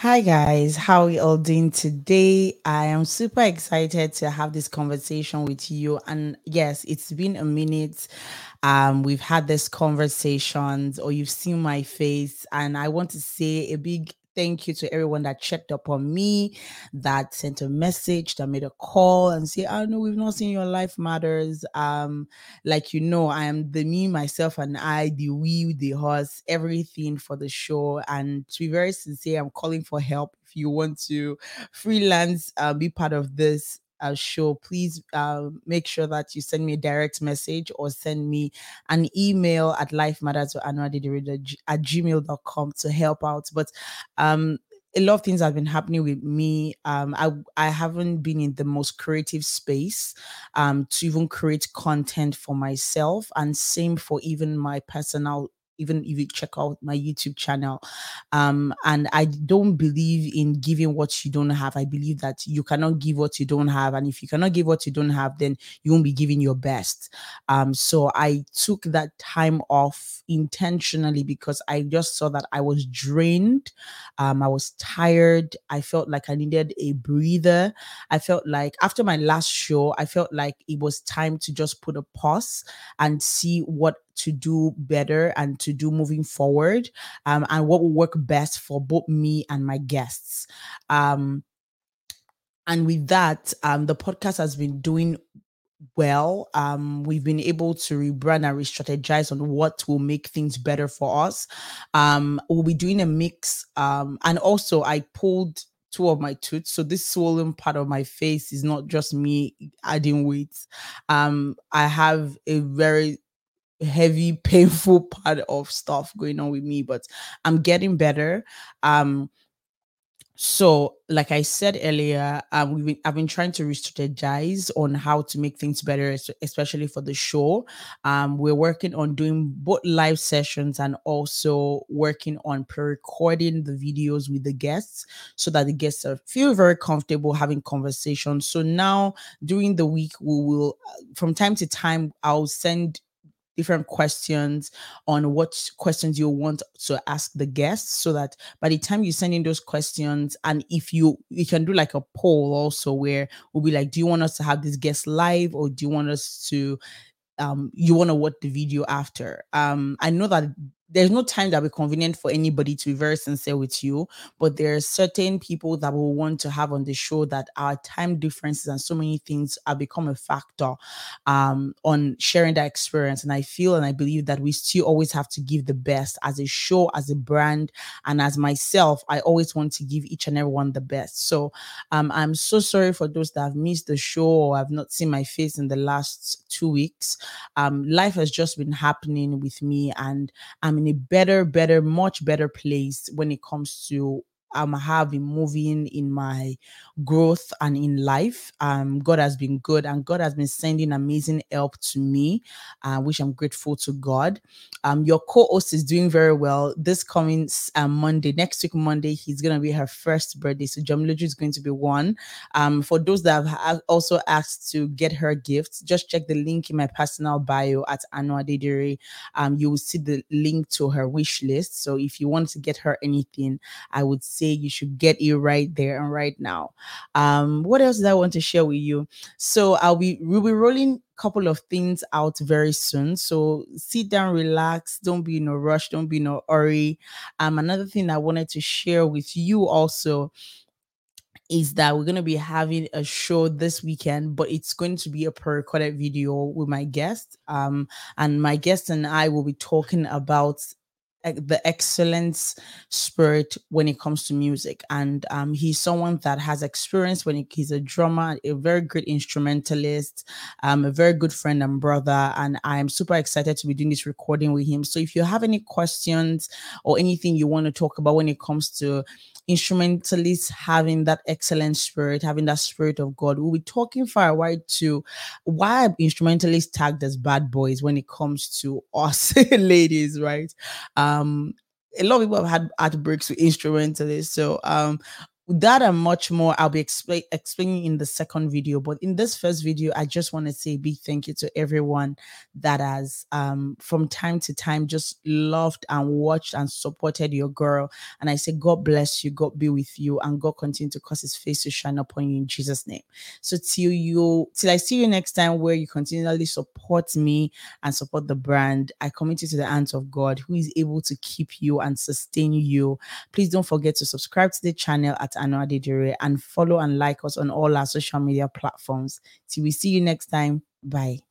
Hi guys, how are you all doing today? I am super excited to have this conversation with you. And yes, it's been a minute. Um, we've had this conversations, or you've seen my face, and I want to say a big thank you to everyone that checked up on me, that sent a message, that made a call and say, I oh, know we've not seen your life matters. Um, like you know, I am the me, myself, and I, the we, the horse, everything for the show. And to be very sincere, I'm calling for help if you want to freelance, uh, be part of this uh, show, please uh, make sure that you send me a direct message or send me an email at lifematters at gmail.com to help out. But um, a lot of things have been happening with me. Um, I I haven't been in the most creative space um, to even create content for myself, and same for even my personal even if you check out my YouTube channel. Um, and I don't believe in giving what you don't have. I believe that you cannot give what you don't have. And if you cannot give what you don't have, then you won't be giving your best. Um, so I took that time off intentionally because I just saw that I was drained. Um, I was tired. I felt like I needed a breather. I felt like after my last show, I felt like it was time to just put a pause and see what to do better and to do moving forward um, and what will work best for both me and my guests um, and with that um, the podcast has been doing well. Um, we've been able to rebrand and re-strategize on what will make things better for us. Um, we'll be doing a mix. Um, and also I pulled two of my tooth. So this swollen part of my face is not just me adding weight. Um, I have a very heavy painful part of stuff going on with me but i'm getting better. Um so like i said earlier um we've been, i've been trying to re-strategize on how to make things better especially for the show. Um we're working on doing both live sessions and also working on pre-recording the videos with the guests so that the guests are, feel very comfortable having conversations. So now during the week we will uh, from time to time i'll send different questions on what questions you want to ask the guests so that by the time you send in those questions and if you you can do like a poll also where we'll be like do you want us to have this guest live or do you want us to um you want to watch the video after? Um i know that there's no time that will be convenient for anybody to be very sincere with you, but there are certain people that will want to have on the show that our time differences and so many things have become a factor um, on sharing that experience. And I feel and I believe that we still always have to give the best as a show, as a brand, and as myself. I always want to give each and everyone the best. So um, I'm so sorry for those that have missed the show or have not seen my face in the last two weeks. Um, life has just been happening with me, and I'm in a better, better, much better place when it comes to um have been moving in my growth and in life. Um god has been good and god has been sending amazing help to me uh, which i'm grateful to god. Um your co-host is doing very well this coming um, monday next week monday he's gonna be her first birthday. So Jamiloju is going to be one. Um for those that have also asked to get her gifts just check the link in my personal bio at Anu Adedire. um you will see the link to her wish list. So if you want to get her anything i would say you should get it right there and right now. Um, what else did I want to share with you? So I'll be we'll be rolling a couple of things out very soon. So sit down, relax, don't be in a rush, don't be in a hurry. Um, another thing I wanted to share with you also is that we're going to be having a show this weekend, but it's going to be a pre-recorded video with my guest. Um, and my guest and I will be talking about the excellence spirit when it comes to music. And um, he's someone that has experience when he, he's a drummer a very good instrumentalist um, a very good friend and brother. And i'm super excited to be doing this recording with him. So if you have any questions or anything you want to talk about when it comes to instrumentalists having that excellent spirit, having that spirit of God. We'll be talking for a while to why instrumentalists tagged as bad boys when it comes to us ladies, right? Um, a lot of people have had heartbreaks with instrumentalists. So um that and much more I'll be explain, explaining in the second video. But in this first video, I just want to say big thank you to everyone that has um, from time to time just loved and watched and supported your girl. And I say, God bless you, God be with you, and God continue to cause his face to shine upon you in Jesus' name. So till you till I see you next time where you continually support me and support the brand, I commit you to the hands of God who is able to keep you and sustain you. Please don't forget to subscribe to the channel at Anu Adedire and follow and like us on all our social media platforms. Till we see you next time. Bye.